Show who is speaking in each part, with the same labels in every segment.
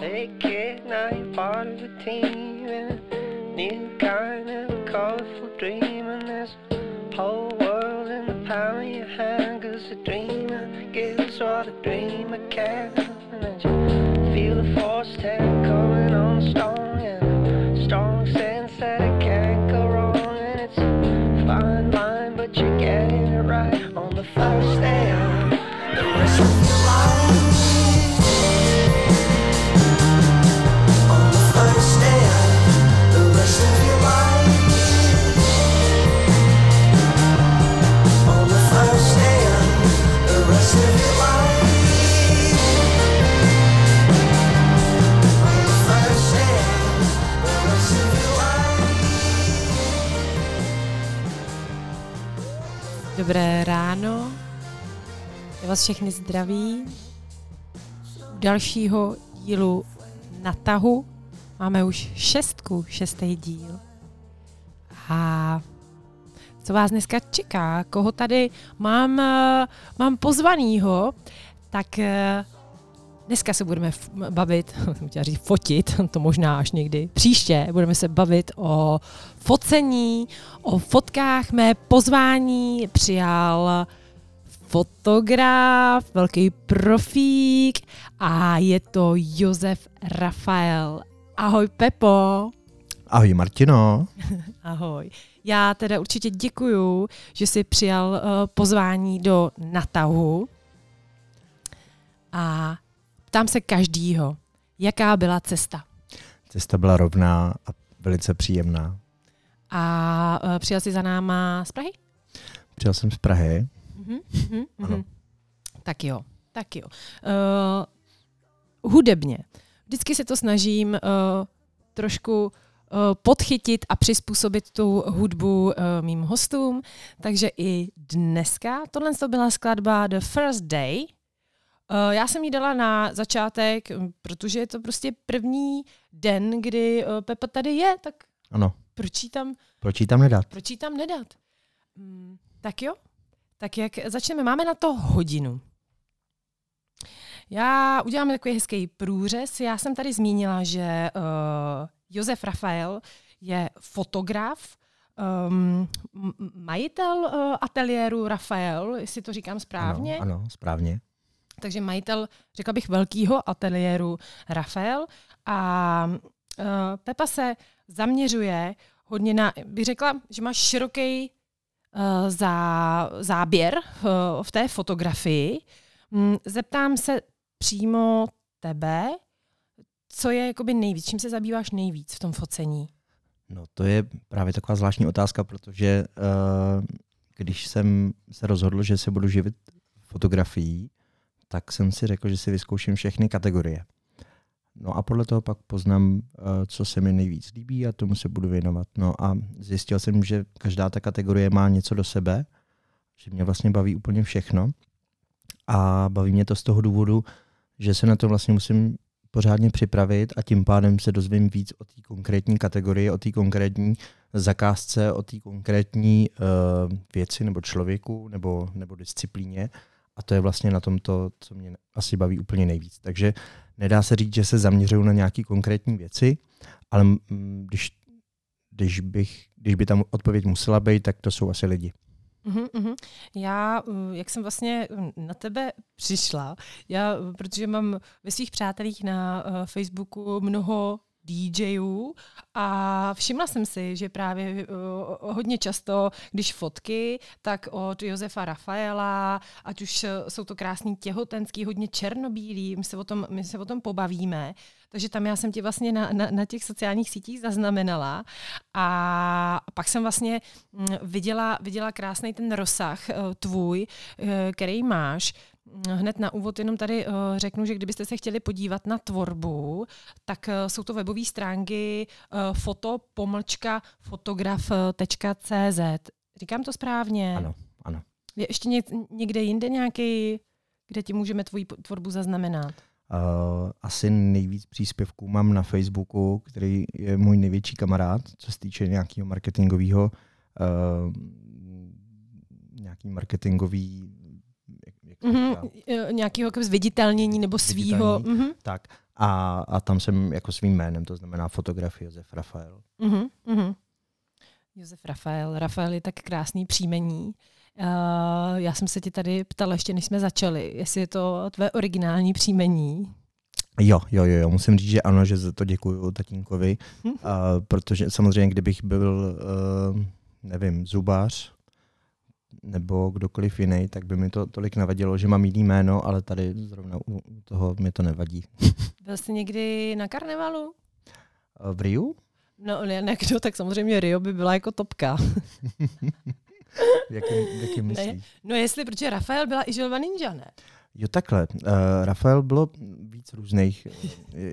Speaker 1: Now you're part of a team and a new kind of colorful dream and a whole world in the palm of your hand cause a dreamer gives what a dreamer can. And you feel the force hand coming on strong and a strong sense that it can't go wrong. And it's a fine line but you're getting it right on the first day
Speaker 2: Dobré ráno. Já vás všechny zdraví. U dalšího dílu na tahu máme už šestku, šestý díl. A co vás dneska čeká, koho tady mám, eh, mám pozvanýho, tak eh, dneska se budeme bavit, jsem chtěla říct fotit, to možná až někdy příště, budeme se bavit o focení, o fotkách. Mé pozvání přijal fotograf, velký profík a je to Josef Rafael. Ahoj Pepo.
Speaker 3: Ahoj Martino.
Speaker 2: Ahoj. Já teda určitě děkuju, že jsi přijal uh, pozvání do Natahu. A ptám se každýho, jaká byla cesta.
Speaker 3: Cesta byla rovná a velice příjemná.
Speaker 2: A uh, přijel jsi za náma z Prahy?
Speaker 3: Přijel jsem z Prahy.
Speaker 2: Mhm, mhm,
Speaker 3: Ano.
Speaker 2: Tak jo, tak jo. Uh, hudebně. Vždycky se to snažím uh, trošku uh, podchytit a přizpůsobit tu hudbu uh, mým hostům. Takže i dneska, tohle to byla skladba The First Day. Uh, já jsem jí dala na začátek, m, protože je to prostě první den, kdy uh, Pepa tady je, tak
Speaker 3: Ano.
Speaker 2: proč jí tam
Speaker 3: Proč jí tam nedat?
Speaker 2: proč jí tam nedat? Mm, tak jo, tak jak začneme, máme na to hodinu. Já udělám takový hezký průřez. Já jsem tady zmínila, že uh, Josef Rafael je fotograf, um, majitel uh, ateliéru Rafael, jestli to říkám správně.
Speaker 3: Ano, ano, správně.
Speaker 2: Takže majitel, řekla bych, velkého ateliéru Rafael. A uh, Pepa se zaměřuje hodně na, bych řekla, že má široký uh, zá, záběr uh, v té fotografii. Mm, Zeptám se přímo tebe, co je jakoby nejvíc, čím se zabýváš nejvíc v tom focení?
Speaker 3: No to je právě taková zvláštní otázka, protože uh, když jsem se rozhodl, že se budu živit fotografií, tak jsem si řekl, že si vyzkouším všechny kategorie. No a podle toho pak poznám, uh, co se mi nejvíc líbí a tomu se budu věnovat. No a zjistil jsem, že každá ta kategorie má něco do sebe, že mě vlastně baví úplně všechno. A baví mě to z toho důvodu, že se na to vlastně musím pořádně připravit a tím pádem se dozvím víc o té konkrétní kategorii, o té konkrétní zakázce, o té konkrétní uh, věci nebo člověku nebo, nebo disciplíně. A to je vlastně na tom to, co mě asi baví úplně nejvíc. Takže nedá se říct, že se zaměřuju na nějaké konkrétní věci, ale když, když, bych, když by tam odpověď musela být, tak to jsou asi lidi.
Speaker 2: Uhum, uhum. Já, jak jsem vlastně na tebe přišla, já, protože mám ve svých přátelích na uh, Facebooku mnoho DJů a všimla jsem si, že právě uh, hodně často, když fotky, tak od Josefa Rafaela, ať už uh, jsou to krásný těhotenský, hodně černobílý, my se o tom, my se o tom pobavíme, takže tam já jsem ti vlastně na, na, na těch sociálních sítích zaznamenala a pak jsem vlastně mm, viděla, viděla krásný ten rozsah uh, tvůj, uh, který máš. Hned na úvod jenom tady uh, řeknu, že kdybyste se chtěli podívat na tvorbu, tak uh, jsou to webové stránky uh, foto-fotograf.cz. Říkám to správně?
Speaker 3: Ano, ano.
Speaker 2: Je ještě ně, někde jinde nějaký, kde ti můžeme tvoji tvorbu zaznamenat?
Speaker 3: Uh, asi nejvíc příspěvků mám na Facebooku, který je můj největší kamarád, co se týče nějakého marketingového, uh, nějaký marketingový,
Speaker 2: Mm-hmm.
Speaker 3: říká?
Speaker 2: Nějakého zviditelnění nebo svýho. Mm-hmm.
Speaker 3: tak. A, a tam jsem jako svým jménem, to znamená fotograf Josef Rafael.
Speaker 4: Uh-huh, uh-huh. Josef Rafael. Rafael je tak krásný příjmení. Uh, já jsem se ti tady ptala ještě, než jsme začali, jestli je to tvé originální příjmení.
Speaker 3: Jo, jo, jo, jo, musím říct, že ano, že za to děkuju tatínkovi, uh, protože samozřejmě, kdybych byl, uh, nevím, zubář, nebo kdokoliv jiný, tak by mi to tolik nevadilo, že mám jiný jméno, ale tady zrovna u toho mi to nevadí.
Speaker 4: Byl jsi někdy na karnevalu?
Speaker 3: V Riu?
Speaker 4: No, ne, ne, kdo, tak samozřejmě Rio by byla jako topka.
Speaker 3: v jakém myslíš?
Speaker 4: Ne, no jestli, protože Rafael byla i Želva Ninja, ne?
Speaker 3: Jo, takhle. Uh, Rafael bylo víc různých.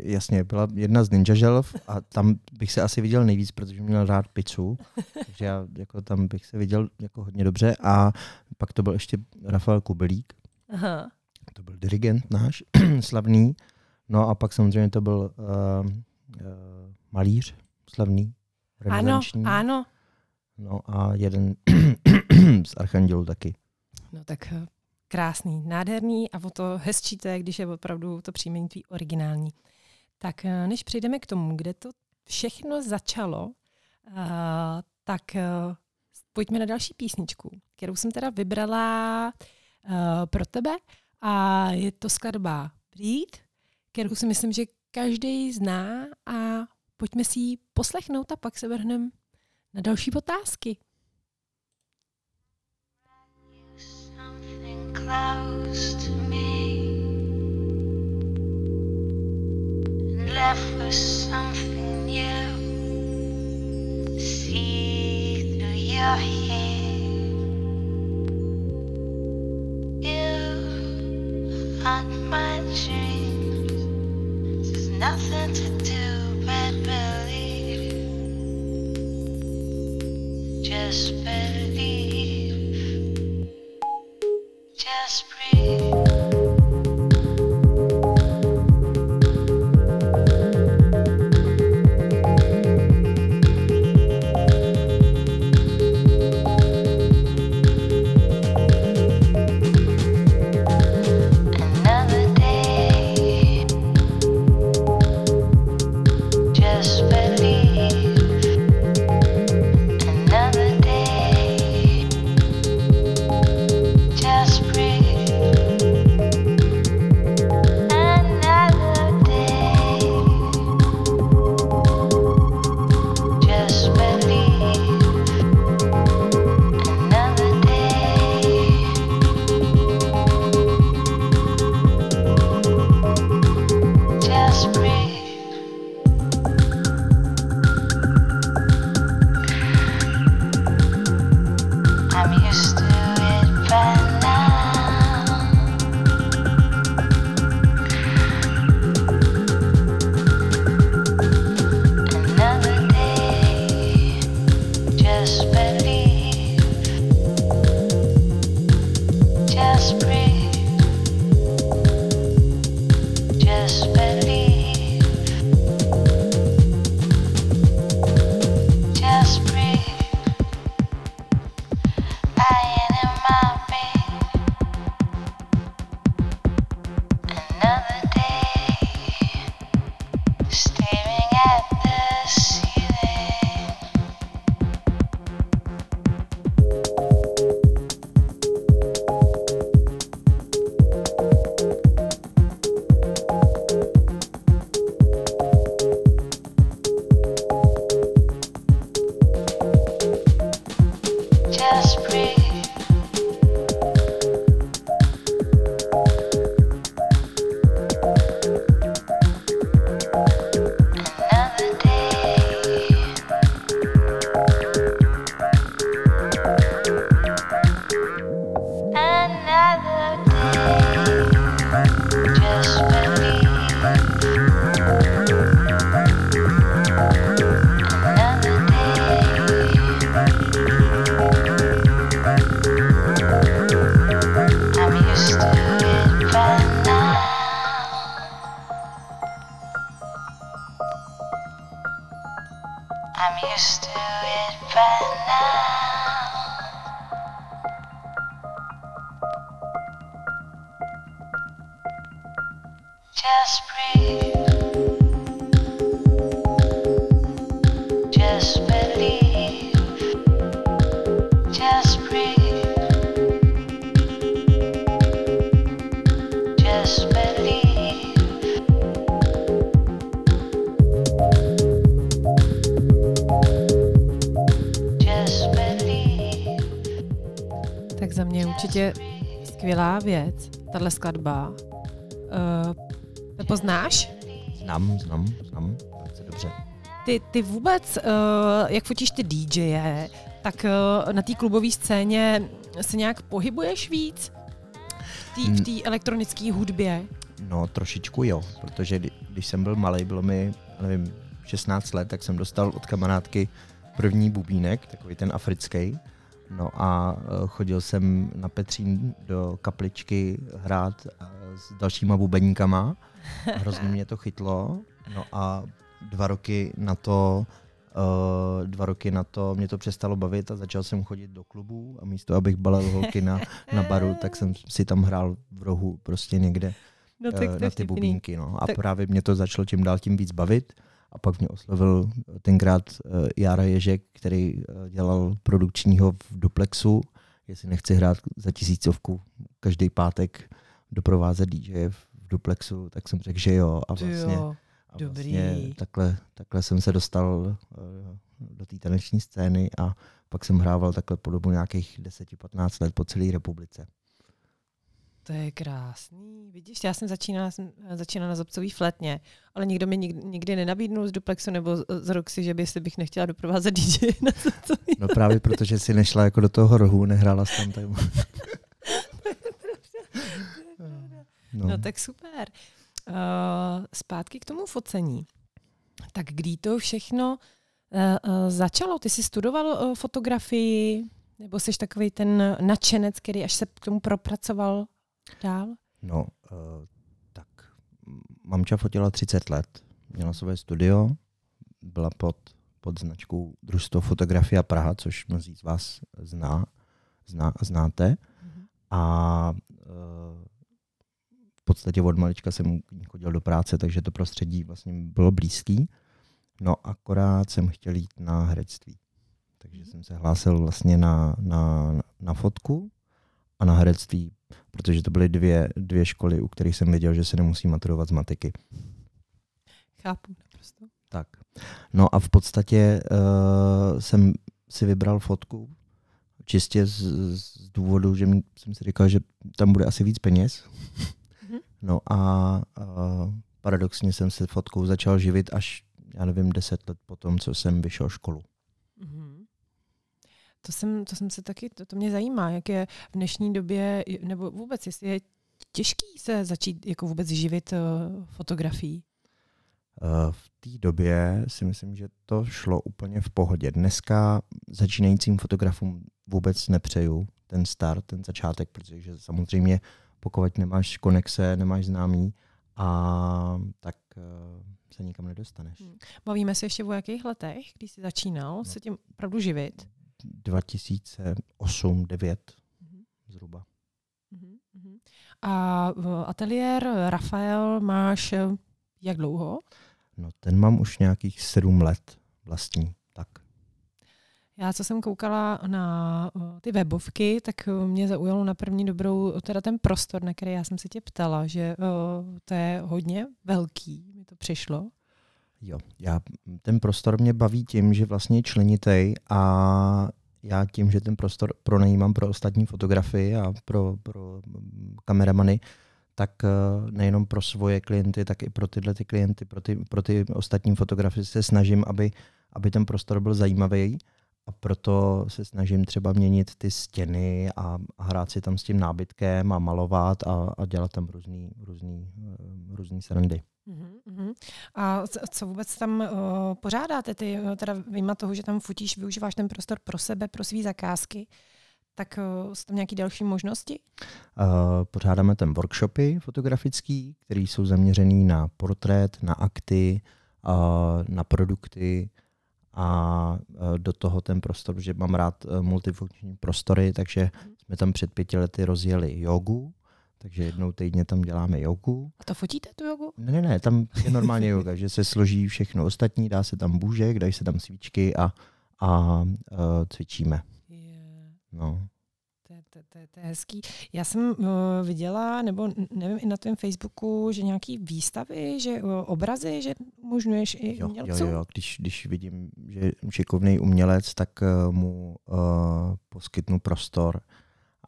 Speaker 3: Jasně, byla jedna z Ninja Želv a tam bych se asi viděl nejvíc, protože měl rád pizzu. Takže já jako tam bych se viděl jako hodně dobře. A pak to byl ještě Rafael Kubelík. Aha. To byl dirigent náš, slavný. No a pak samozřejmě to byl uh, uh, malíř slavný.
Speaker 4: Ano, ano.
Speaker 3: No a jeden z Archandělů taky.
Speaker 4: No tak krásný, nádherný a o to hezčí to je, když je opravdu to příjmení tvý originální. Tak eh, než přejdeme k tomu, kde to všechno začalo, uh, tak uh, pojďme na další písničku, kterou jsem teda vybrala pro tebe a je to skladba Breed, kterou si myslím, že každý zná a pojďme si ji poslechnout a pak se vrhneme na další otázky. Close to me and left with something new. See through your hair, you haunt my dreams. There's nothing to do but believe. Just believe.
Speaker 2: Skladba. Uh, poznáš?
Speaker 3: Znám, znám, znám, velice dobře.
Speaker 2: Ty, ty vůbec, uh, jak fotíš ty DJe, tak uh, na té klubové scéně se nějak pohybuješ víc? V té elektronické hudbě?
Speaker 3: No, trošičku jo, protože když jsem byl malý, bylo mi, nevím, 16 let, tak jsem dostal od kamarádky první bubínek, takový ten africký. No a e, chodil jsem na Petřín do kapličky hrát e, s dalšíma bubeníkama. Hrozně mě to chytlo. No a dva roky na to Uh, dva roky na to mě to přestalo bavit a začal jsem chodit do klubu a místo, abych balil holky na, na baru, tak jsem si tam hrál v rohu prostě někde no, tak uh, na ty bubínky. No. A tak... právě mě to začalo tím dál tím víc bavit a pak mě oslovil tenkrát uh, Jára Ježek, který uh, dělal produkčního v Duplexu, jestli nechci hrát za tisícovku každý pátek doprovázet DJ v Duplexu, tak jsem řekl, že jo. A vlastně, jo, a vlastně takhle, takhle jsem se dostal do té taneční scény a pak jsem hrával takhle po dobu nějakých 10-15 let po celé republice.
Speaker 2: To je krásný. Vidíš, já jsem začínala, jsem začínala na zobcový fletně, ale nikdo mi nikdy, nikdy nenabídnul z Duplexu nebo z Roxy, že by si bych nechtěla doprovázet DJ na zobcový
Speaker 3: No právě protože si nešla jako do toho rohu, nehrála s tam. tam.
Speaker 2: no. no tak super. Uh, zpátky k tomu focení. Tak kdy to všechno uh, uh, začalo? Ty jsi studoval uh, fotografii, nebo jsi takový ten nadšenec, který až se k tomu propracoval dál?
Speaker 3: No, uh, tak mamča fotila 30 let. Měla své studio, byla pod, pod značkou Družstvo Fotografia Praha, což mnozí z vás zná, zná znáte. Mm-hmm. A uh, v podstatě od malička jsem chodil do práce, takže to prostředí vlastně bylo blízký. No akorát jsem chtěl jít na herectví. Takže mm-hmm. jsem se hlásil vlastně na, na, na fotku a na herectví, protože to byly dvě, dvě školy, u kterých jsem věděl, že se nemusí maturovat z matiky.
Speaker 2: Chápu naprosto.
Speaker 3: Tak. No a v podstatě uh, jsem si vybral fotku čistě z, z důvodu, že jsem si říkal, že tam bude asi víc peněz. Mm-hmm. No a uh, paradoxně jsem se fotkou začal živit až, já nevím, deset let po tom, co jsem vyšel školu. Mm-hmm.
Speaker 2: To jsem, to jsem se taky, to, to mě zajímá, jak je v dnešní době, nebo vůbec, jestli je těžký se začít jako vůbec živit uh, fotografií.
Speaker 3: Uh, v té době si myslím, že to šlo úplně v pohodě. Dneska začínajícím fotografům vůbec nepřeju ten start, ten začátek, protože samozřejmě pokud nemáš konexe, nemáš známý, a tak uh, se nikam nedostaneš. Hmm.
Speaker 2: Bavíme se ještě o jakých letech, když jsi začínal no. se tím opravdu živit?
Speaker 3: 2008 9 mm-hmm. zhruba. Mm-hmm.
Speaker 2: A ateliér Rafael máš eh, jak dlouho?
Speaker 3: No ten mám už nějakých sedm let vlastní, tak.
Speaker 2: Já, co jsem koukala na eh, ty webovky, tak eh, mě zaujalo na první dobrou teda ten prostor, na který já jsem se tě ptala, že to je hodně velký, mi to přišlo.
Speaker 3: Jo, já, ten prostor mě baví tím, že vlastně členitej a já tím, že ten prostor pronajímám pro ostatní fotografii a pro, pro kameramany, tak eh, nejenom pro svoje klienty, tak i pro tyhle ty klienty, pro ty, pro ty ostatní fotografy se snažím, aby, aby ten prostor byl zajímavý a proto se snažím třeba měnit ty stěny a, a hrát si tam s tím nábytkem a malovat a, a dělat tam různý, různý, eh, různý srandy.
Speaker 2: Uh-huh. A co vůbec tam uh, pořádáte? Ty uh, teda vyjma toho, že tam fotíš, využíváš ten prostor pro sebe, pro své zakázky, tak uh, jsou tam nějaké další možnosti?
Speaker 3: Uh, pořádáme tam workshopy fotografické, které jsou zaměřené na portrét, na akty, uh, na produkty a uh, do toho ten prostor, že mám rád uh, multifunkční prostory, takže uh-huh. jsme tam před pěti lety rozjeli jogu, takže jednou týdně tam děláme jogu.
Speaker 2: A to fotíte tu jogu?
Speaker 3: Ne, ne, ne, tam je normálně yoga, že se složí všechno ostatní, dá se tam bůžek, dají se tam svíčky a, a uh, cvičíme. No.
Speaker 2: To je, to, to, to je hezký. Já jsem uh, viděla, nebo nevím, i na tvém Facebooku, že nějaký výstavy, že uh, obrazy, že umožňuješ i
Speaker 3: jo? Jo, jo, když, když vidím, že je šikovný umělec, tak uh, mu uh, poskytnu prostor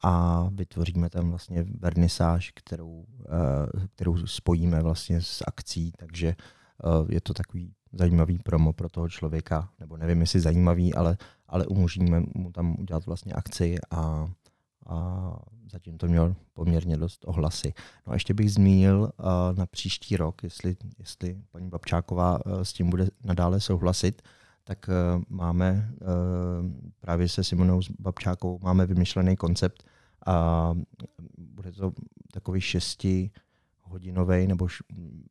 Speaker 3: a vytvoříme tam vlastně vernisáž, kterou, uh, kterou spojíme vlastně s akcí, takže uh, je to takový zajímavý promo pro toho člověka, nebo nevím, jestli zajímavý, ale, ale umožníme mu tam udělat vlastně akci a, a zatím to měl poměrně dost ohlasy. No a ještě bych zmínil uh, na příští rok, jestli, jestli paní Babčáková s tím bude nadále souhlasit, tak máme právě se Simonou Babčákovou máme vymyšlený koncept a bude to takový šesti hodinový, nebo š,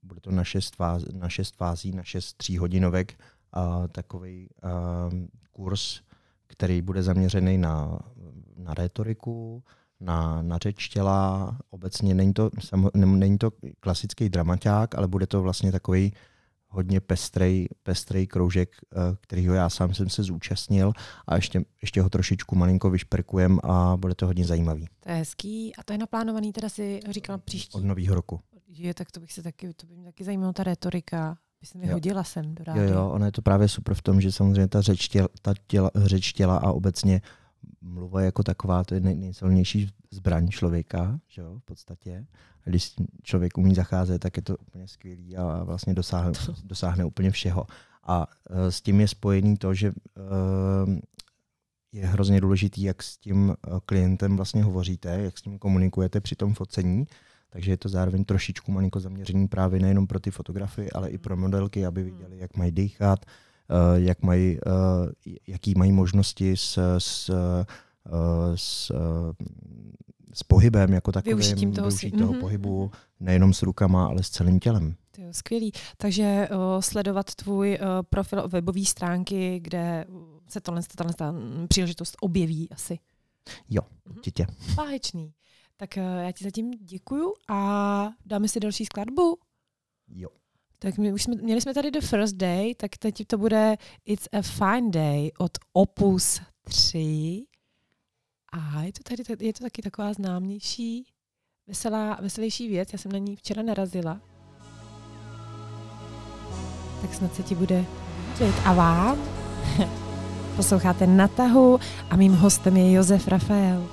Speaker 3: bude to na šest, fáz, na šest fází, na šest tříhodinovek, a takový a, kurz, který bude zaměřený na, na retoriku, na, na řeč těla. Obecně není to, samo, není to klasický dramaťák, ale bude to vlastně takový hodně pestrej, pestrej kroužek, eh, kterýho já sám jsem se zúčastnil a ještě, ještě ho trošičku malinko vyšperkujem a bude to hodně zajímavý.
Speaker 2: To je hezký a to je naplánovaný, teda si říkal příští.
Speaker 3: Od nového roku.
Speaker 2: Je, tak to bych se taky, to by mě taky zajímalo, ta retorika, by se mi jo. hodila sem do
Speaker 3: rády. Jo, jo, ono je to právě super v tom, že samozřejmě ta řeč těla, ta těla, řeč těla a obecně mluva jako taková, to je nej, nejsilnější zbraň člověka, že jo, v podstatě. A když člověk umí zacházet, tak je to úplně skvělý a vlastně dosáhne, dosáhne úplně všeho. A uh, s tím je spojený to, že uh, je hrozně důležitý, jak s tím klientem vlastně hovoříte, jak s tím komunikujete při tom focení, takže je to zároveň trošičku malinko zaměření právě nejenom pro ty fotografy, ale i pro modelky, aby viděli, jak mají dýchat, jak mají, uh, jaký mají možnosti s, s, uh, s, s pohybem jako takovým,
Speaker 2: využitím toho,
Speaker 3: využít toho mm-hmm. pohybu, nejenom s rukama, ale s celým tělem.
Speaker 2: Jo, skvělý. Takže uh, sledovat tvůj uh, profil webové stránky, kde se tohle, tohle ta příležitost objeví asi.
Speaker 3: Jo, určitě.
Speaker 2: Báječný. Tak uh, já ti zatím děkuju a dáme si další skladbu.
Speaker 3: Jo.
Speaker 2: Tak my už jsme, měli jsme tady The First Day, tak teď to bude It's a Fine Day od Opus 3. A je to tady je to taky taková známější, veselá, veselější věc. Já jsem na ní včera narazila. Tak snad se ti bude líbit. A vám? Posloucháte Natahu a mým hostem je Josef Rafael.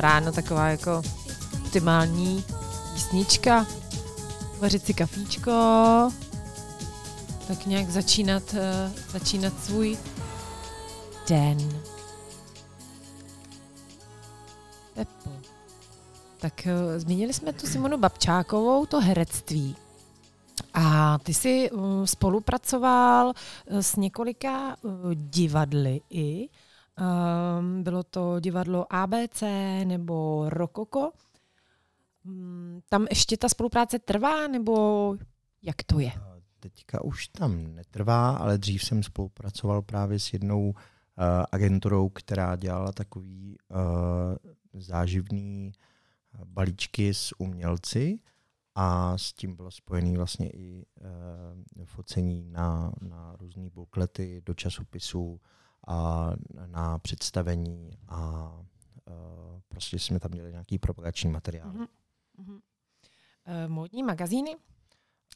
Speaker 2: Ráno taková jako optimální jízdnička. Vařit si kafíčko, tak nějak začínat, uh, začínat svůj den. Pepo. Tak uh, zmínili jsme tu Simonu Babčákovou, to herectví. A ty jsi uh, spolupracoval uh, s několika divadly i. Um, bylo to divadlo ABC nebo Rokoko. Um, tam ještě ta spolupráce trvá, nebo jak to je?
Speaker 3: Teďka už tam netrvá, ale dřív jsem spolupracoval právě s jednou uh, agenturou, která dělala takový uh, záživný balíčky s umělci a s tím bylo spojený vlastně i uh, focení na, na různé buklety do časopisů a na představení a uh, prostě jsme tam měli nějaký propagační materiál.
Speaker 2: Mm-hmm. Uh, módní magazíny?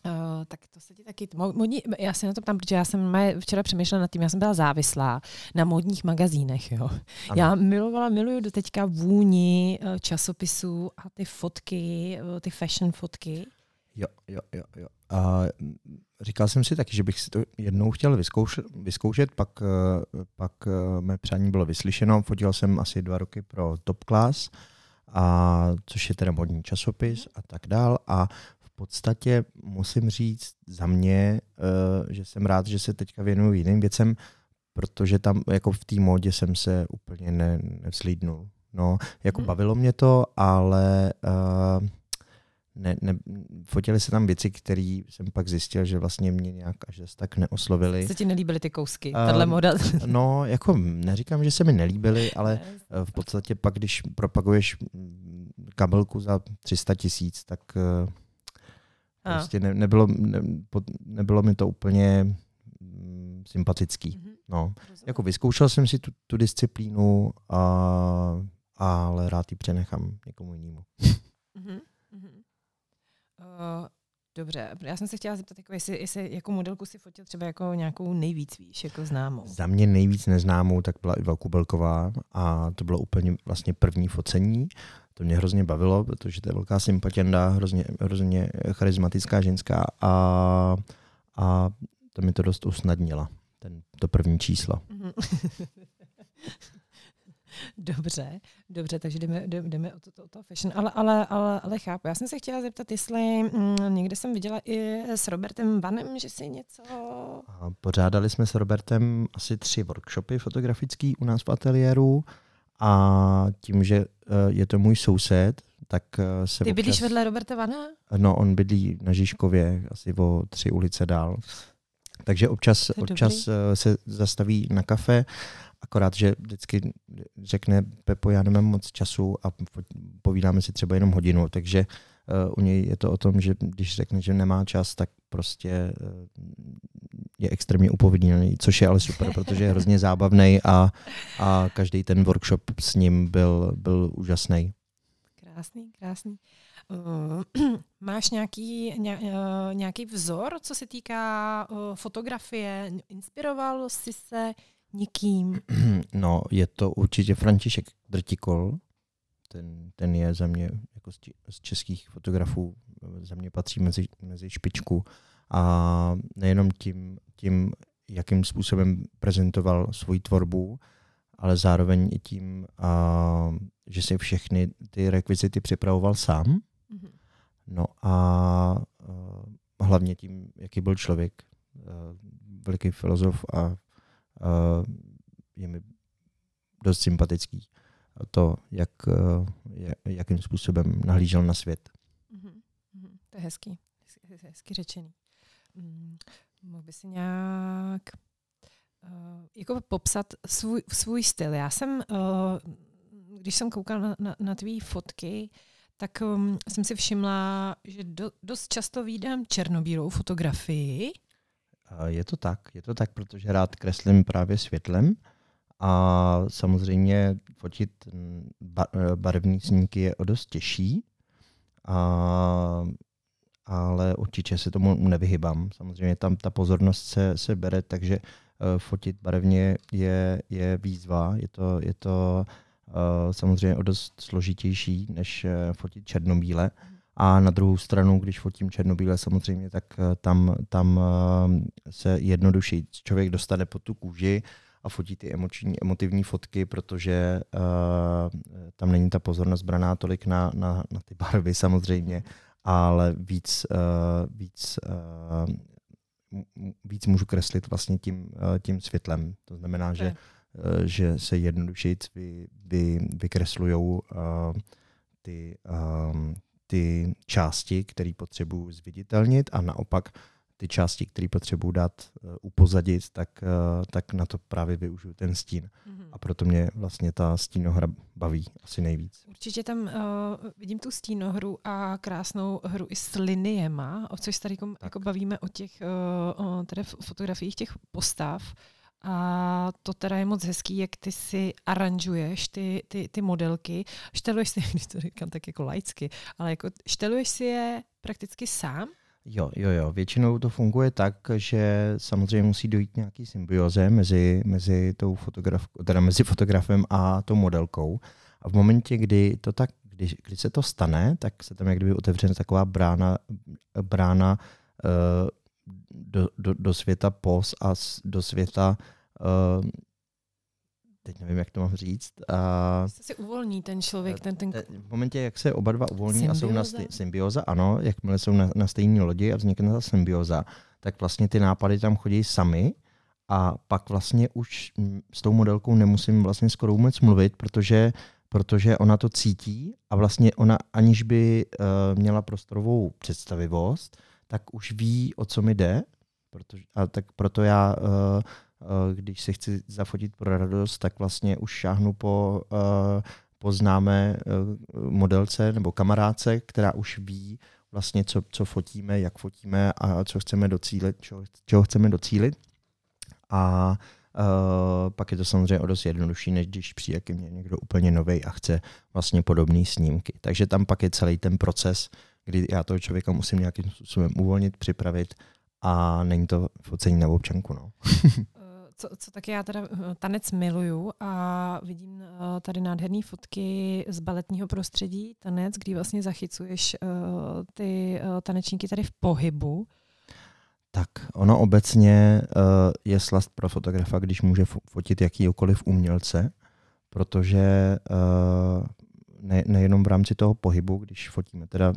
Speaker 2: Uh, tak to se ti taky, modní, já se na to ptám, protože já jsem včera přemýšlela nad tím, já jsem byla závislá na modních magazínech, jo. Ano. Já milovala, miluju do teďka vůni časopisů a ty fotky, ty fashion fotky.
Speaker 3: Jo, jo, jo, jo. A říkal jsem si taky, že bych si to jednou chtěl vyzkoušet, vyzkoušet pak, pak mé přání bylo vyslyšeno. Fotil jsem asi dva roky pro Top Class, a, což je teda modní časopis a tak dál. A podstatě musím říct za mě, uh, že jsem rád, že se teďka věnuju jiným věcem, protože tam jako v té módě jsem se úplně ne, nevzlídnul. No, jako hmm. bavilo mě to, ale uh, ne, ne, fotili se tam věci, které jsem pak zjistil, že vlastně mě nějak až tak neoslovili.
Speaker 2: Se ti nelíbily ty kousky, uh, tahle moda?
Speaker 3: no, jako neříkám, že se mi nelíbily, ale v podstatě pak, když propaguješ kabelku za 300 tisíc, tak uh, Prostě ne, nebylo, ne, nebylo mi to úplně mm, sympatický. Mm-hmm. No. Jako vyzkoušel jsem si tu, tu disciplínu, a, ale rád ji přenechám někomu jinému.
Speaker 2: Uh, dobře, já jsem se chtěla zeptat, jako jestli, jestli jako modelku si fotil třeba jako nějakou nejvíc, víš, jako známou.
Speaker 3: Za mě nejvíc neznámou tak byla Iva Kubelková a to bylo úplně vlastně první focení. To mě hrozně bavilo, protože to je velká sympatienda, hrozně, hrozně charismatická ženská a, a to mi to dost usnadnila, ten, to první číslo.
Speaker 2: Dobře, dobře, takže jdeme, jdeme o to, to, fashion, ale, ale, ale, ale chápu. Já jsem se chtěla zeptat, jestli mm, někde jsem viděla i s Robertem Vanem, že si něco...
Speaker 3: A pořádali jsme s Robertem asi tři workshopy fotografický u nás v ateliéru a tím, že eh, je to můj soused, tak eh, se
Speaker 2: Ty občas... bydlíš vedle Roberta Vana?
Speaker 3: No, on bydlí na Žižkově, asi o tři ulice dál. Takže občas, občas eh, se zastaví na kafe, akorát, že vždycky řekne Pepo, já nemám moc času a povídáme si třeba jenom hodinu, takže uh, u něj je to o tom, že když řekne, že nemá čas, tak prostě uh, je extrémně upovědněný, což je ale super, protože je hrozně zábavný a, a každý ten workshop s ním byl, byl úžasný.
Speaker 2: Krásný, krásný. Uh, máš nějaký, ně, uh, nějaký vzor, co se týká uh, fotografie? Inspiroval jsi se nikým?
Speaker 3: No, je to určitě František Drtikol. Ten, ten je za mě jako z, českých fotografů, za mě patří mezi, mezi špičku. A nejenom tím, tím, jakým způsobem prezentoval svoji tvorbu, ale zároveň i tím, a, že si všechny ty rekvizity připravoval sám. Mm-hmm. No a, a hlavně tím, jaký byl člověk, a, veliký filozof a je mi dost sympatický to, jak, jakým způsobem nahlížel na svět. Mm-hmm.
Speaker 2: To je hezký, hezký řečený. Mm, mohl by si nějak uh, jako popsat svůj, svůj styl. Já jsem, uh, když jsem koukala na, na, na tvý fotky, tak um, jsem si všimla, že do, dost často výdám černobílou fotografii.
Speaker 3: Je to tak, je to tak, protože rád kreslím právě světlem a samozřejmě fotit barevné snímky je o dost těžší. A ale určitě se tomu nevyhybám. Samozřejmě tam ta pozornost se, se bere, takže uh, fotit barevně je, je výzva. Je to, je to samozřejmě o dost složitější, než fotit černobíle. A na druhou stranu, když fotím černobíle samozřejmě, tak uh, tam, tam uh, se jednodušeji člověk dostane pod tu kůži a fotí ty emoční, emotivní fotky, protože uh, tam není ta pozornost braná tolik na, na, na ty barvy samozřejmě, ale víc, uh, víc, uh, víc můžu kreslit vlastně tím, uh, tím světlem. To znamená, okay. že, uh, že se jednodušeji vy, vy, vykreslují uh, ty, um, ty části, které potřebuji zviditelnit a naopak ty části, které potřebuji dát uh, upozadit, tak, uh, tak na to právě využiju ten stín. Mm-hmm. A proto mě vlastně ta stínohra baví asi nejvíc.
Speaker 2: Určitě tam uh, vidím tu stínohru a krásnou hru i s liniema, o což tady jako, jako bavíme o těch uh, o tedy fotografiích těch postav. A to teda je moc hezký, jak ty si aranžuješ ty, ty, ty modelky. Šteluješ si, když to říkám tak jako laicky, ale jako šteluješ si je prakticky sám?
Speaker 3: Jo, jo, jo. Většinou to funguje tak, že samozřejmě musí dojít nějaký symbioze mezi, mezi, tou fotograf, teda mezi fotografem a tou modelkou. A v momentě, kdy to tak, kdy, kdy se to stane, tak se tam jak kdyby otevře taková brána, brána uh, do, do, do světa pos a do světa uh, teď nevím, jak to mám říct. A,
Speaker 2: se si uvolní ten člověk, ten, ten...
Speaker 3: V momentě, jak se oba dva uvolní symbioza? a jsou na stej, symbioza, ano, jakmile jsou na, na stejné lodi a vznikne ta symbioza, tak vlastně ty nápady tam chodí sami a pak vlastně už s tou modelkou nemusím vlastně skoro vůbec mluvit, protože protože ona to cítí a vlastně ona, aniž by uh, měla prostorovou představivost, tak už ví, o co mi jde, protože, a tak proto já uh, když se chci zafotit pro radost, tak vlastně už šáhnu po, eh, po známé eh, modelce nebo kamarádce, která už ví vlastně, co, co fotíme, jak fotíme a co chceme docílit, čeho, čeho chceme docílit. A Uh, pak je to samozřejmě o dost jednodušší, než když přijde ke mně někdo úplně nový a chce vlastně podobné snímky. Takže tam pak je celý ten proces, kdy já toho člověka musím nějakým způsobem uvolnit, připravit a není to focení na občanku. No.
Speaker 2: co, co tak já teda eh, tanec miluju a vidím uh, tady nádherné fotky z baletního prostředí, tanec, kdy vlastně zachycuješ uh, ty tanečníky tady v pohybu.
Speaker 3: Tak, ono obecně je slast pro fotografa, když může fotit jakýkoliv umělce, protože ne, nejenom v rámci toho pohybu, když fotíme teda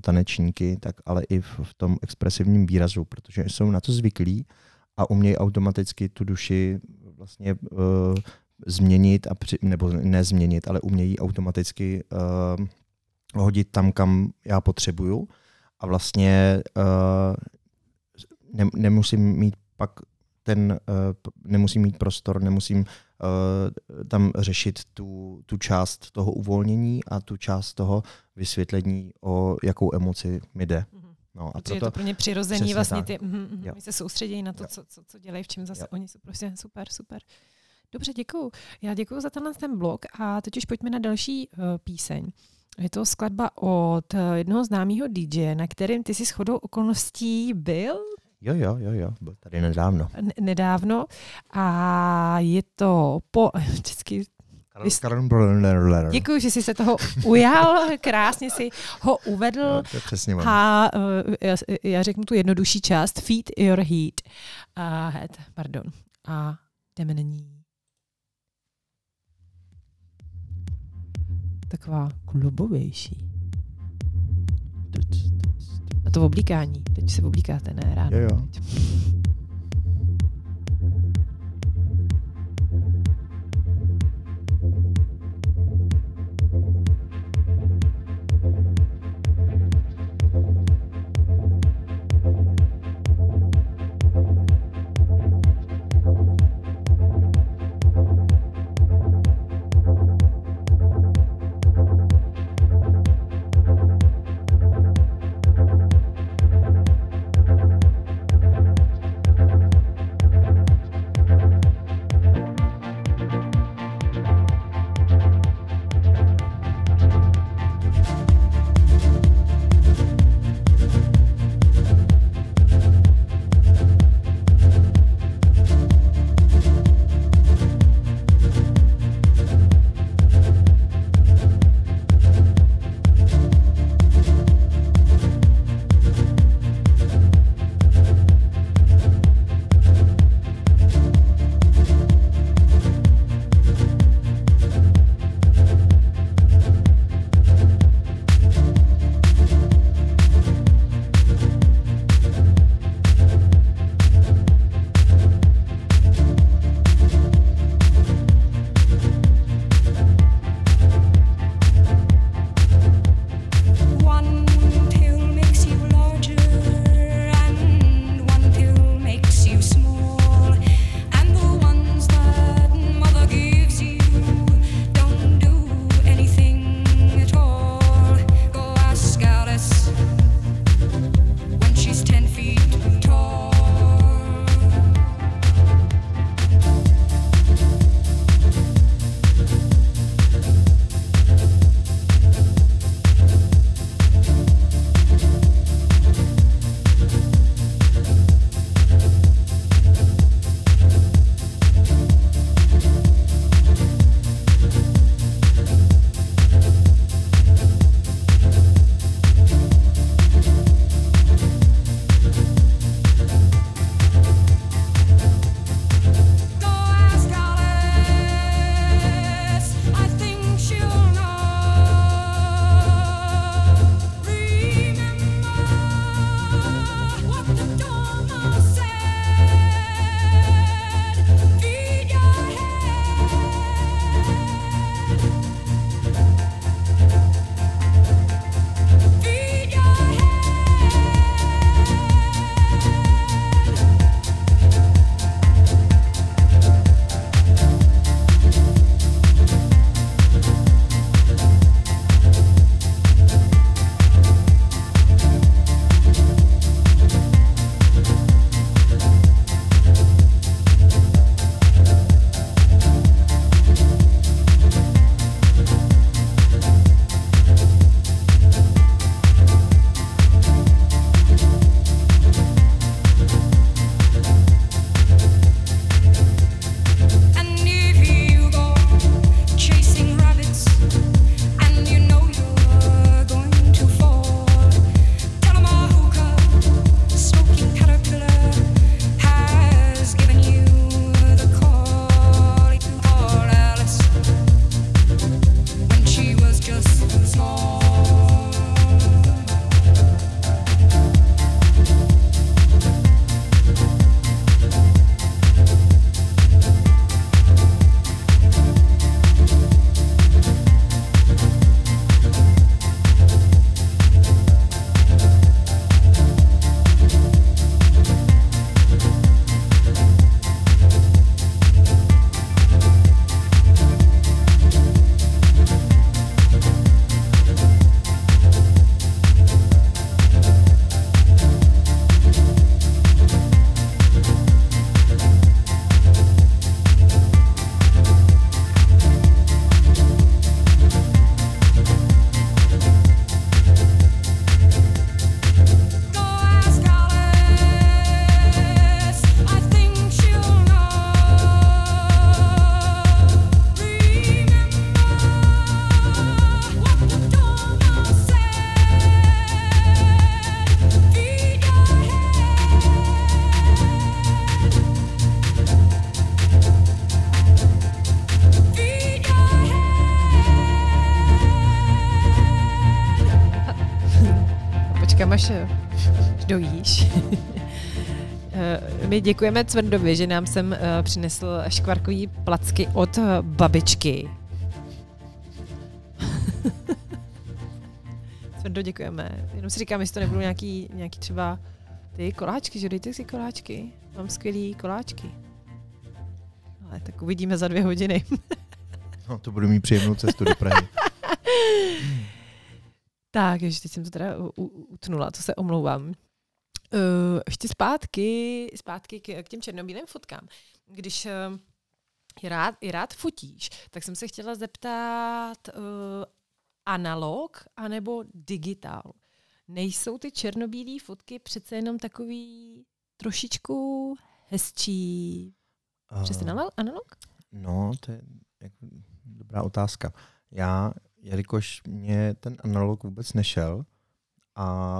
Speaker 3: tanečníky, tak ale i v tom expresivním výrazu, protože jsou na to zvyklí a umějí automaticky tu duši vlastně uh, změnit, a při, nebo nezměnit, ale umějí automaticky uh, hodit tam, kam já potřebuju. A vlastně uh, ne, nemusím mít pak ten, uh, nemusím mít prostor, nemusím tam řešit tu, tu část toho uvolnění a tu část toho vysvětlení, o jakou emoci mi jde. Mm-hmm.
Speaker 2: No, a proto, je to pro ně přirozený, vlastně ty, mm, mm, my se soustředí na to, co, co, co dělají, v čem zase jo. oni jsou prostě super, super. Dobře, děkuju. Já děkuji za tenhle ten blog a teď už pojďme na další uh, píseň. Je to skladba od uh, jednoho známého DJ, na kterým ty si shodou okolností byl?
Speaker 3: Jo, jo, jo, jo, byl tady nedávno.
Speaker 2: N- nedávno a je to po, vždycky Děkuji, že jsi se toho ujal, krásně si ho uvedl. No,
Speaker 3: to přesně
Speaker 2: a uh, já, já řeknu tu jednodušší část, feed your heat. Uh, head, pardon. A jdeme na ní. Taková klubovější. A to v oblíkání. Teď se oblíkáte, ne? Ráno.
Speaker 3: Jo, jo.
Speaker 2: My děkujeme Cvrndovi, že nám sem eh, přinesl škvarkový placky od eh, babičky. Cvrndo, děkujeme. Jenom si říkám, jestli to nebudou nějaký, nějaký třeba ty koláčky, že dejte si koláčky. Mám skvělý koláčky. Ale tak uvidíme za dvě hodiny.
Speaker 3: no, to budu mít příjemnou cestu do Prahy.
Speaker 2: tak, ještě teď jsem to teda utnula, to se omlouvám. Uh, ještě zpátky, zpátky k, k těm černobílým fotkám. Když uh, je rád, je rád fotíš, tak jsem se chtěla zeptat uh, analog anebo digitál. Nejsou ty černobílé fotky přece jenom takový trošičku hezčí? Uh, Přesně analog?
Speaker 3: No, to je jako dobrá otázka. Já, jelikož mě ten analog vůbec nešel a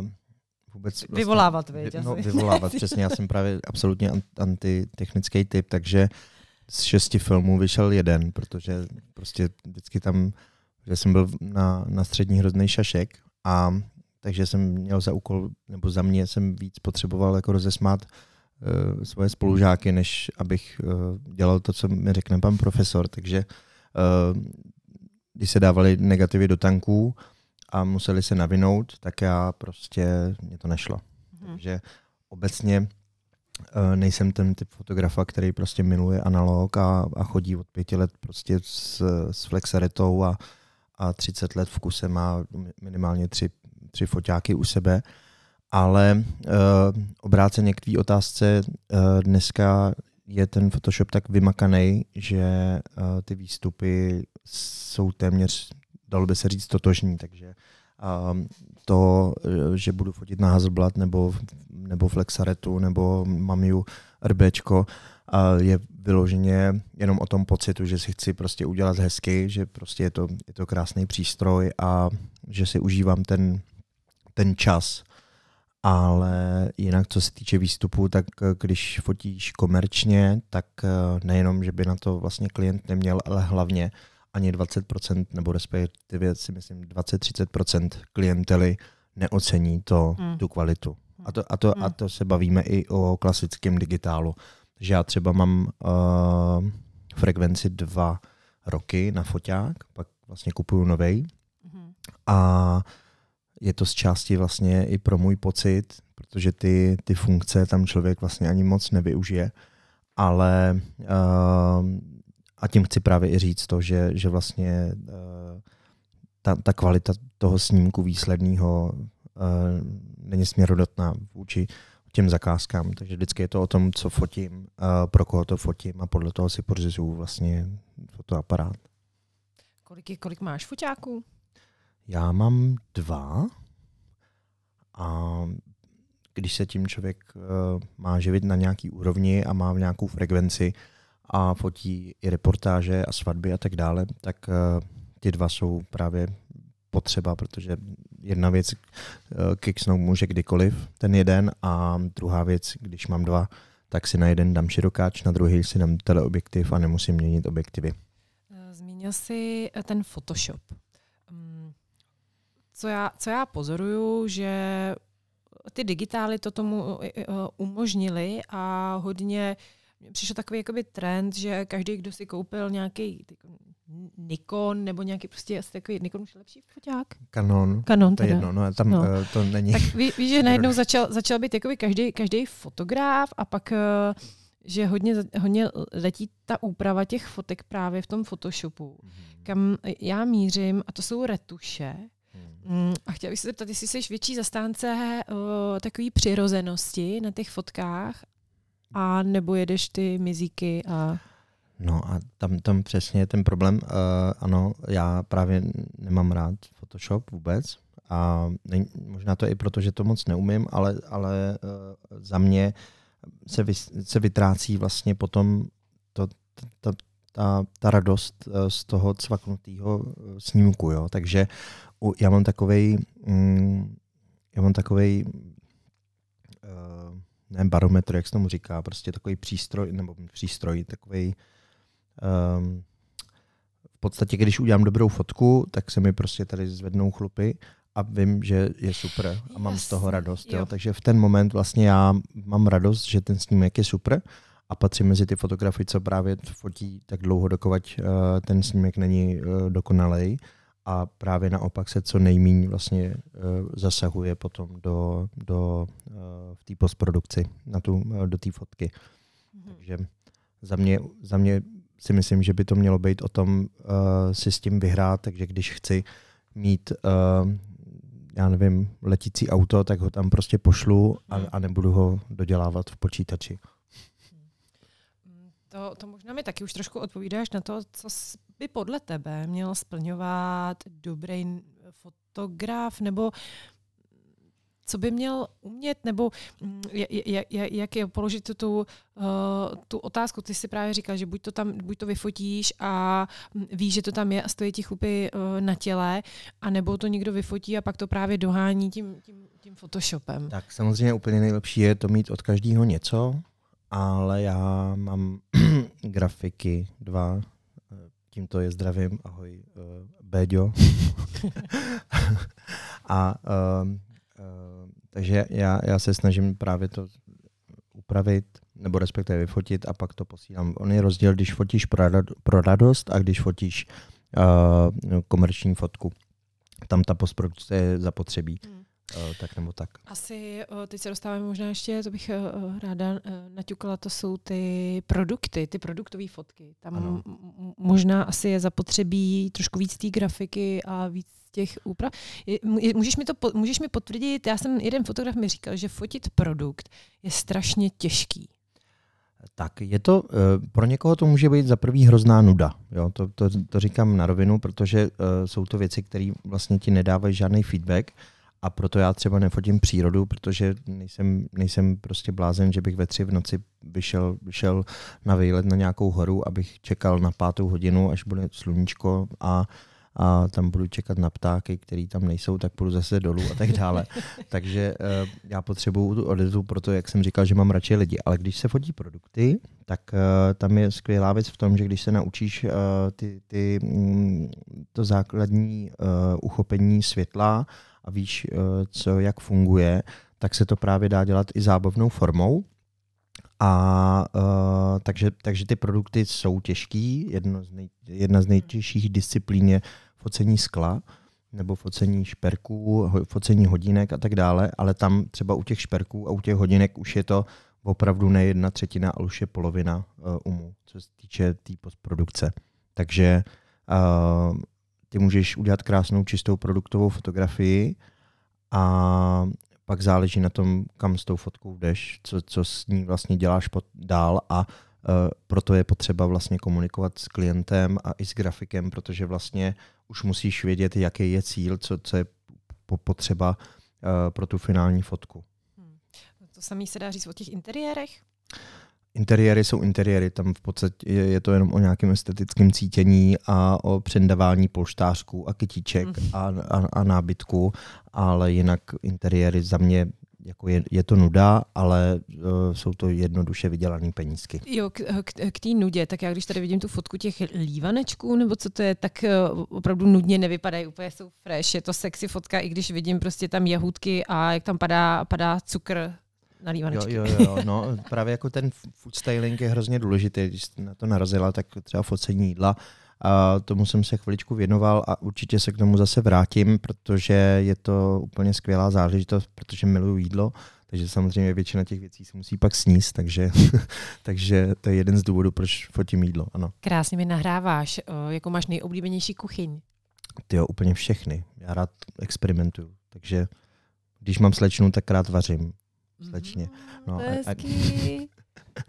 Speaker 3: vůbec... Vlastně,
Speaker 2: vyvolávat, vy,
Speaker 3: no, vyvolávat, přesně. Já jsem právě absolutně antitechnický typ, takže z šesti filmů vyšel jeden, protože prostě vždycky tam, že jsem byl na, na střední hrozný šašek a takže jsem měl za úkol, nebo za mě jsem víc potřeboval jako rozesmát uh, svoje spolužáky, než abych uh, dělal to, co mi řekne pan profesor. Takže uh, když se dávali negativy do tanků, a museli se navinout, tak já prostě, mě to nešlo. Hmm. Takže obecně uh, nejsem ten typ fotografa, který prostě miluje analog a, a chodí od pěti let prostě s, s flexaretou a, a 30 let v kuse má minimálně tři, tři foťáky u sebe. Ale uh, obráceně k tvý otázce, uh, dneska je ten Photoshop tak vymakaný, že uh, ty výstupy jsou téměř dalo by se říct, totožní. Takže um, to, že budu fotit na Hazelblad nebo, nebo Flexaretu nebo Mamiu RBčko, a je vyloženě jenom o tom pocitu, že si chci prostě udělat hezky, že prostě je to, je to krásný přístroj a že si užívám ten, ten čas. Ale jinak, co se týče výstupu, tak když fotíš komerčně, tak eh, nejenom, že by na to vlastně klient neměl, ale hlavně ani 20%, nebo respektive si myslím 20-30% klientely neocení to, hmm. tu kvalitu. A to, a, to, hmm. a to se bavíme i o klasickém digitálu. Takže já třeba mám uh, frekvenci dva roky na foťák, pak vlastně kupuju novej. Hmm. A je to z části vlastně i pro můj pocit, protože ty, ty funkce tam člověk vlastně ani moc nevyužije, ale uh, a tím chci právě i říct to, že, že vlastně uh, ta, ta kvalita toho snímku výsledného uh, není směrodatná vůči těm zakázkám. Takže vždycky je to o tom, co fotím, uh, pro koho to fotím a podle toho si pořizuju vlastně fotoaparát.
Speaker 2: Kolik, je, kolik máš foťáků?
Speaker 3: Já mám dva a když se tím člověk uh, má živit na nějaký úrovni a má v nějakou frekvenci, a fotí i reportáže a svatby a tak dále, tak uh, ty dva jsou právě potřeba, protože jedna věc uh, kicksnout může kdykoliv, ten jeden, a druhá věc, když mám dva, tak si na jeden dám širokáč, na druhý si dám teleobjektiv a nemusím měnit objektivy.
Speaker 2: Eh, zmínil jsi ten Photoshop. Mm, co já, co já pozoruju, že ty digitály to tomu umožnili a hodně uh, přišel takový jakoby trend, že každý, kdo si koupil nějaký Nikon nebo nějaký prostě asi takový Nikon už je lepší foťák?
Speaker 3: Canon.
Speaker 2: Canon
Speaker 3: to je jedno, no, tam no. Uh, to není.
Speaker 2: Tak ví, víš, že najednou začal, začal být jakoby každý, každý fotograf a pak uh, že hodně, hodně letí ta úprava těch fotek právě v tom Photoshopu, mm-hmm. kam já mířím, a to jsou retuše. Mm, a chtěla bych se zeptat, jestli jsi větší zastánce uh, takové přirozenosti na těch fotkách, a nebo jedeš ty mizíky a...
Speaker 3: No a tam, tam přesně je ten problém. Uh, ano, já právě nemám rád Photoshop vůbec a ne, možná to i proto, že to moc neumím, ale, ale uh, za mě se, vy, se vytrácí vlastně potom to, ta, ta, ta radost uh, z toho cvaknutého snímku. Jo? Takže já mám takovej, mm, já mám takovej ne barometr, jak se tomu říká, prostě takový přístroj, nebo přístroj, takový um, v podstatě, když udělám dobrou fotku, tak se mi prostě tady zvednou chlupy a vím, že je super a mám z toho radost. Jo.
Speaker 2: jo.
Speaker 3: Takže v ten moment vlastně já mám radost, že ten snímek je super a patří mezi ty fotografy, co právě fotí tak dlouho, dokovať uh, ten snímek není uh, dokonalej a právě naopak se co nejméně vlastně uh, zasahuje potom do, do uh, v té postprodukci na tu, uh, do té fotky.
Speaker 2: Mhm.
Speaker 3: Takže za mě, za mě si myslím, že by to mělo být o tom uh, si s tím vyhrát, takže když chci mít, uh, já nevím, letící auto, tak ho tam prostě pošlu a,
Speaker 2: Hmm.
Speaker 3: a nebudu ho dodělávat v počítači.
Speaker 2: Mm, To, to možná mi taky už trošku odpovídáš na to, co by podle tebe měl splňovat dobrý fotograf, nebo co by měl umět, nebo mm, jak je položit tu, tu, uh, tu otázku. Ty si právě říkal, že buď to tam, buď to vyfotíš a mm, víš, že to tam je a stojí ti chupy uh, na těle, anebo to někdo vyfotí a pak to právě dohání tím, tím, tím Photoshopem.
Speaker 3: Tak samozřejmě úplně nejlepší je to mít od každého něco, ale já mám grafiky dva, tímto je zdravím, ahoj uh, Béďo. a uh, uh, takže já, já se snažím právě to upravit, nebo respektive vyfotit a pak to posílám. On je rozdíl, když fotíš pro, rad, pro radost a když fotíš uh, komerční fotku. Tam ta postprodukce je zapotřebí,
Speaker 2: Hmm.
Speaker 3: Uh, tak nebo tak.
Speaker 2: Asi o, teď se dostáváme možná ještě, to bych o, ráda eh, naťukala, to jsou ty produkty, ty produktové fotky. Tam
Speaker 3: Ano.
Speaker 2: možná asi je zapotřebí trošku víc té grafiky a víc těch úprav. Můžeš mi, to, můžeš mi potvrdit, já jsem, jeden fotograf mi říkal, že fotit produkt je strašně těžký.
Speaker 3: Tak je to, eh, pro někoho to může být za prvý hrozná nuda. Jo? To, to, to říkám na rovinu, protože jsou to věci, které vlastně ti nedávají žádný feedback a proto já třeba nefotím přírodu, protože nejsem, nejsem prostě blázen, že bych ve tři v noci vyšel, vyšel na výlet na nějakou horu, abych čekal na pátou hodinu, až bude sluníčko a a tam budu čekat na ptáky, který tam nejsou, tak půjdu zase dolů a tak dále. Takže uh, já potřebuju tu odezvu pro to, jak jsem říkal, že mám radši lidi. Ale když se fotí produkty, tak uh, tam je skvělá věc v tom, že když se naučíš uh, ty, ty, mm, to základní uh, uchopení světla a víš, uh, co, jak funguje, tak se to právě dá dělat i zábavnou formou. A uh, takže, takže ty produkty jsou těžký. Jedno z nej, jedna z nejtěžších disciplín je focení skla nebo focení šperků, focení hodinek a tak dále, ale tam třeba u těch šperků a u těch hodinek už je to opravdu ne jedna třetina, ale už je polovina uh, umu, co se týče té tý postprodukce. Takže uh, ty můžeš udělat krásnou čistou produktovou fotografii a pak záleží na tom, kam s tou fotkou jdeš, co, co s ní vlastně děláš pod, dál a uh, proto je potřeba vlastně komunikovat s klientem a i s grafikem, protože vlastně už musíš vědět, jaký je cíl, co, co je po, potřeba uh, pro tu finální fotku.
Speaker 2: To samé se dá říct o těch interiérech?
Speaker 3: Interiéry jsou interiéry, tam v podstatě je, je to jenom o nějakém estetickém cítění a o přendávání polštářků a kytíček
Speaker 2: Mhm.
Speaker 3: a, a, a nábytku, ale jinak interiéry za mě jako je, je to nuda, ale uh, jsou to jednoduše vydělané penízky.
Speaker 2: Jo, k, k, k té nudě, tak já když tady vidím tu fotku těch lívanečků, nebo co to je, tak uh, opravdu nudně nevypadají, úplně jsou fresh, je to sexy fotka, i když vidím prostě tam jahůdky a jak tam padá, padá cukr na
Speaker 3: Jo,
Speaker 2: lívanečky.
Speaker 3: jo, jo, no, právě jako ten food styling je hrozně důležitý, když jste na to narazila, tak třeba focení jídla, a tomu jsem se chviličku věnoval a určitě se k tomu zase vrátím, protože je to úplně skvělá záležitost, protože miluju jídlo, takže samozřejmě většina těch věcí se musí pak sníst, takže, takže to je jeden z důvodů, proč fotím jídlo, ano.
Speaker 2: Krásně mi nahráváš, uh, jako máš nejoblíbenější kuchyň.
Speaker 3: Ty jo, úplně všechny. Já rád experimentuju, takže když mám slečnu, tak rád vařím. Slečně. No,
Speaker 2: No,
Speaker 3: a- a-.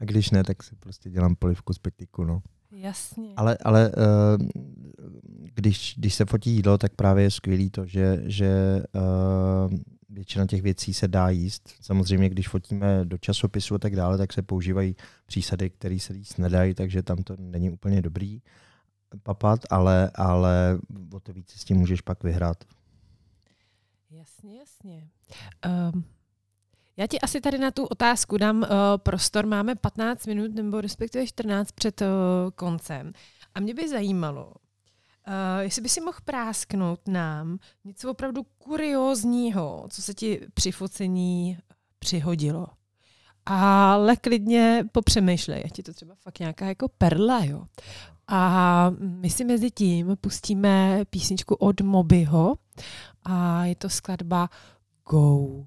Speaker 3: A když ne, tak si prostě dělám polivku z pytlíku, no.
Speaker 2: Jasně.
Speaker 3: Ale, ale uh, když, když se fotí jídlo, tak právě je skvělý to, že, že uh, většina těch věcí se dá jíst. Samozřejmě, když fotíme do časopisu a tak dále, tak se používají přísady, které se jíst nedají, takže tam to není úplně dobrý papat, ale, ale o to víc s tím můžeš pak vyhrát.
Speaker 2: Jasně, jasně. Um, já ti asi tady na tu otázku dám uh, prostor. Máme 15 minut, nebo respektive 14 před uh, koncem. A mě by zajímalo, Uh, jestli by si mohl prásknout nám něco opravdu kuriózního, co se ti při focení přihodilo. Ale klidně popřemýšlej, je ti to třeba fakt nějaká jako perla, jo. A my si mezi tím pustíme písničku od Mobyho a je to skladba Go.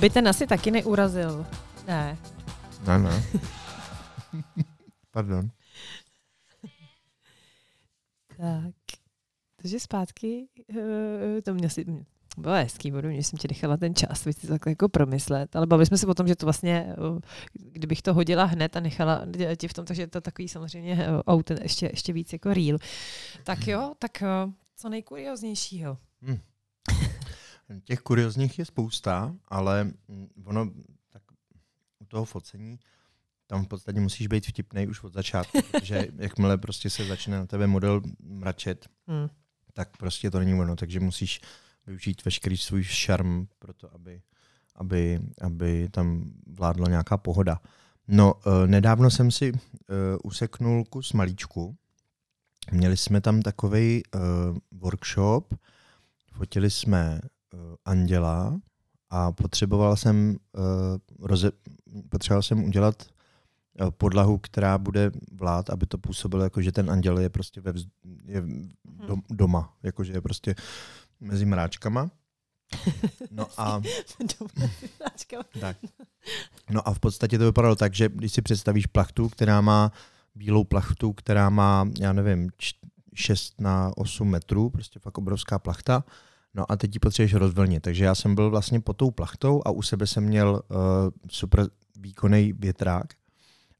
Speaker 2: Moby ten asi taky neurazil. Ne.
Speaker 3: Ne, ne. Pardon.
Speaker 2: Tak. Takže zpátky, uh, to mě si bylo hezký, budu, že jsem ti nechala ten čas, víc si to jako promyslet, ale bavili jsme se o tom, že to vlastně, uh, kdybych to hodila hned a nechala ti v tom, takže je to takový samozřejmě uh, auto ještě, ještě víc jako real. Tak jo, tak co nejkurioznějšího. Hmm.
Speaker 3: Těch kuriozních je spousta, ale mm, ono tak u toho focení tam v podstatě musíš být vtipný už od začátku, protože jakmile prostě se začne na tebe model mračet, hmm. tak prostě to není ono, takže musíš využít veškerý svůj šarm pro to, aby, aby, aby tam vládla nějaká pohoda. No, uh, nedávno jsem si uh, useknul kus malíčku. Měli jsme tam takový uh, workshop, fotili jsme anděla a potřeboval jsem, uh, roze, potřeboval jsem udělat eh, podlahu, která bude vlád, aby to působilo jako, že ten anděl je prostě ve vz, je dom, doma, jakože je prostě mezi mráčkama. No a, tak. no a v podstatě to vypadalo tak, že když si představíš plachtu, která má bílou plachtu, která má, já nevím, 6 na 8 metrů, prostě fakt obrovská plachta, No a teď ji potřebuješ rozvlnit. Takže já jsem byl vlastně pod tou plachtou a u sebe jsem měl uh, super výkonný větrák.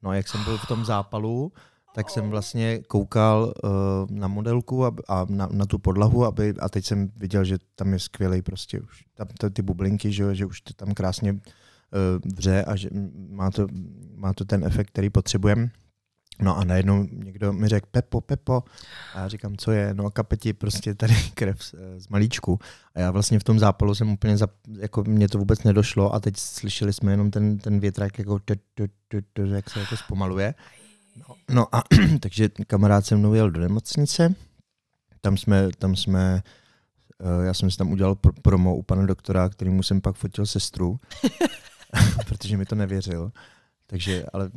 Speaker 3: No a jak jsem byl v tom zápalu, tak jsem vlastně koukal uh, na modelku a, a na, na tu podlahu aby, a teď jsem viděl, že tam je skvělý prostě už tam, to, ty bublinky, že, že už to tam krásně uh, vře a že má to, má to ten efekt, který potřebujeme. No a najednou někdo mi řekl Pepo, Pepo. A já říkám, co je? No a kapeti prostě tady krev z, z malíčku. A já vlastně v tom zápalu jsem úplně, zap, jako mě to vůbec nedošlo a teď slyšeli jsme jenom ten, ten větrák, jako t, t, t, t, jak se jako zpomaluje. No, no a takže kamarád se mnou jel do nemocnice, tam jsme, tam jsme uh, já jsem si tam udělal pr- promo u pana doktora, kterýmu jsem pak fotil sestru, protože mi to nevěřil. Takže, ale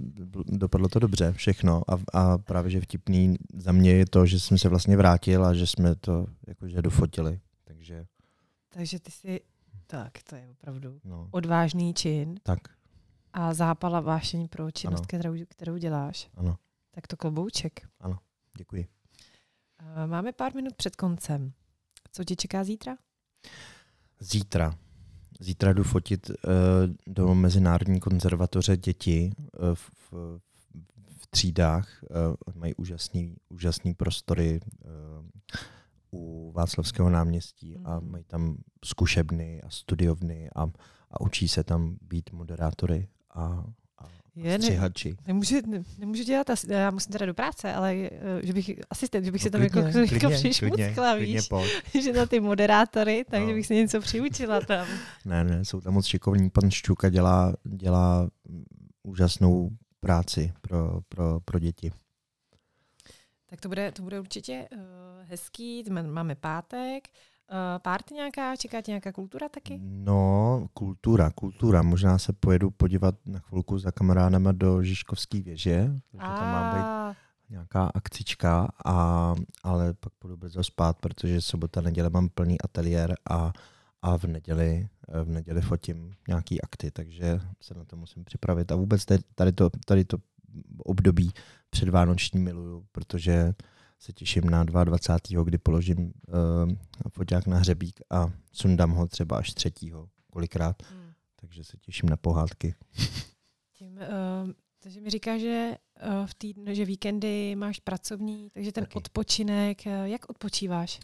Speaker 3: dopadlo to dobře, všechno. A, a právě, že vtipný za mě je to, že jsem se vlastně vrátil a že jsme to jakože dofotili. Takže,
Speaker 2: Takže ty si, tak, to je opravdu
Speaker 3: no,
Speaker 2: odvážný čin
Speaker 3: tak,
Speaker 2: a zápala vášeň pro činnost,
Speaker 3: Ano.
Speaker 2: kterou, kterou děláš.
Speaker 3: ano,
Speaker 2: Tak to klobouček.
Speaker 3: děkuji.
Speaker 2: Eh, Máme pár minut před koncem. Co tě čeká zítra?
Speaker 3: Zítra. Zítra jdu fotit uh, do Mezinárodní konzervatoře děti uh, v, v, v třídách. Uh, mají úžasný, úžasný prostory uh, u Václavského náměstí a
Speaker 2: Mhm.
Speaker 3: mají tam zkušebny a studiovny a, a učí se tam být moderátory a, a
Speaker 2: Je, ne,
Speaker 3: střihači.
Speaker 2: nemůžu, ne, nemůžu dělat, asi, já musím teda do práce, ale eh, že bych asistent, že bych se tam
Speaker 3: No,
Speaker 2: jako,
Speaker 3: klidně,
Speaker 2: jako
Speaker 3: klidně,
Speaker 2: přišmuckla,
Speaker 3: klidně
Speaker 2: víš,
Speaker 3: pojď.
Speaker 2: že na ty moderátory, takže
Speaker 3: No.
Speaker 2: bych se něco přiučila tam.
Speaker 3: Ne, ne, jsou tam moc šikovní. Pan Šťuka dělá, dělá úžasnou práci pro, pro, pro děti.
Speaker 2: Tak to bude, to bude určitě uh, hezký, Máme- máme pátek. Uh, párty nějaká, čeká tě nějaká kultura taky?
Speaker 3: No, kultura, kultura. Možná se pojedu podívat na chvilku za kamarádama do Žižkovské věže, protože tam má být
Speaker 2: A,
Speaker 3: nějaká akcička, a, ale pak půjdu brzo spát, protože sobota, neděle mám plný ateliér a, a v neděli, v neděli fotím nějaký akty, takže se na to musím připravit. A vůbec tady- tady to, tady to období předvánoční miluju, protože se těším na 22. kdy položím uh, foťák na hřebík a sundám ho třeba až třetího, kolikrát,
Speaker 2: Hmm.
Speaker 3: takže se těším na pohádky.
Speaker 2: Tím, uh, takže mi říká, že uh, v týdnu, že víkendy máš pracovní, takže ten
Speaker 3: Taky.
Speaker 2: odpočinek, uh, jak odpočíváš?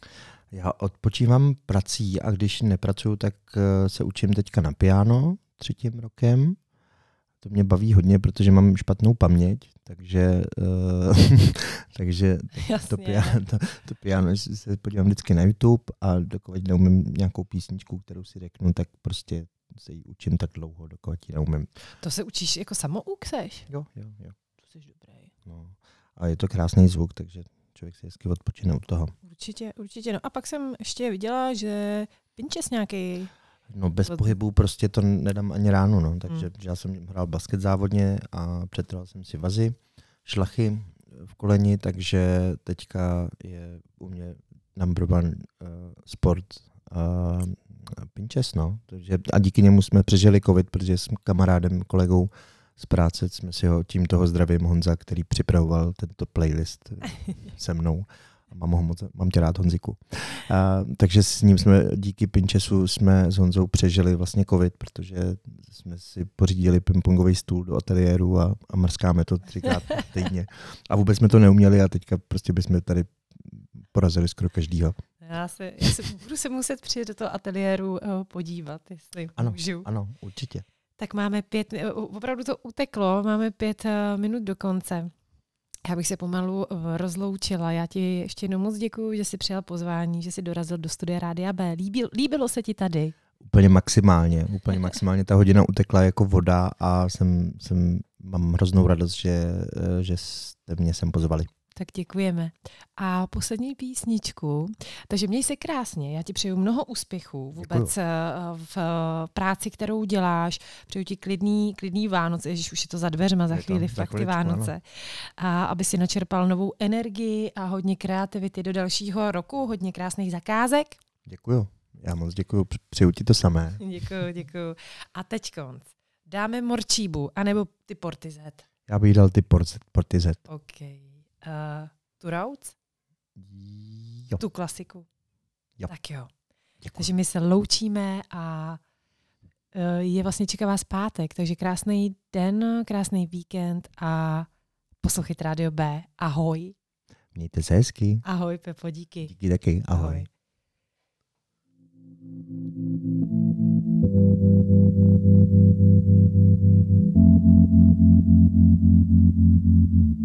Speaker 3: Já odpočívám prací a když nepracuju, tak eh, se učím teďka na piano třetím rokem. To mě baví hodně, protože mám špatnou paměť, takže, uh, takže to,
Speaker 2: Jasně.
Speaker 3: piano, to, to piano se podívám vždycky na YouTube a dokud neumím nějakou písničku, kterou si řeknu, tak prostě se ji učím tak dlouho, dokud ji neumím.
Speaker 2: To se učíš jako samouk seš?
Speaker 3: Jo, jo, jo.
Speaker 2: To jsi dobrý.
Speaker 3: No. A je to krásný zvuk, takže člověk si hezky odpočine u toho.
Speaker 2: Určitě, určitě. No a pak jsem ještě viděla, že Pinches nějaký.
Speaker 3: No bez pohybu prostě to nedám ani ráno, no. Takže
Speaker 2: Hmm.
Speaker 3: já jsem hrál basket závodně a přetrval jsem si vazy, šlachy v koleni, takže teďka je u mě number one uh, sport uh, pinches, no. Takže, a díky němu jsme přežili covid, protože s kamarádem, kolegou z práce jsme si ho tím toho zdravím Honza, který připravoval tento playlist se mnou. Mám, ho moc, mám tě rád, Honziku. A, takže s ním jsme díky Pinchesu jsme s Honzou přežili vlastně covid, protože jsme si pořídili pingpongový stůl do ateliéru a, a mrskáme to třikrát týdně. A vůbec jsme to neuměli a teďka prostě bychom tady porazili skoro každýho.
Speaker 2: Já se, já se budu se muset přijet do toho ateliéru uh, podívat, jestli
Speaker 3: Ano,
Speaker 2: můžu.
Speaker 3: Ano, určitě.
Speaker 2: Tak máme pět, eh, opravdu to uteklo, máme pět eh, minut do konce. Já bych se pomalu eh, rozloučila. Já ti ještě jednou moc děkuji, že jsi přijal pozvání, že jsi dorazil do studia Rádia B. Líbil, líbilo se ti tady?
Speaker 3: Úplně maximálně, úplně maximálně. Ta hodina utekla jako voda a jsem, jsem, mám hroznou radost, že, eh, že jste mě sem pozvali.
Speaker 5: Tak děkujeme. A poslední písničku. Takže měj se krásně. Já ti přeju mnoho úspěchů vůbec
Speaker 3: Děkuju.
Speaker 5: eh, v eh, práci, kterou děláš. Přeju ti klidný, klidný Vánoce, Ježíš, už je to za dveřma za
Speaker 3: Je to,
Speaker 5: chvíli,
Speaker 3: za
Speaker 5: fakt
Speaker 3: ano.
Speaker 5: Vánoce. A aby si načerpal novou energii a hodně kreativity do dalšího roku, hodně krásných zakázek.
Speaker 3: Děkuju. Já moc děkuju. Př- Přeju ti to samé.
Speaker 5: Děkuji, děkuji. A teď konc. Dáme morčíbu, anebo ty portizet.
Speaker 3: Já bych dal ty portizet.
Speaker 5: OK. Uh, tu Rhodes?
Speaker 3: Jo,
Speaker 5: Tu klasiku?
Speaker 3: Jo.
Speaker 5: Tak jo.
Speaker 3: děkuju.
Speaker 5: Takže my se loučíme a eh, je vlastně čeká vás pátek, takže krásný den, krásný víkend a poslouchejte Radio B. Ahoj.
Speaker 3: Mějte se hezky.
Speaker 5: Ahoj, Pepo, díky.
Speaker 3: Díky taky. Ahoj.
Speaker 5: Ahoj.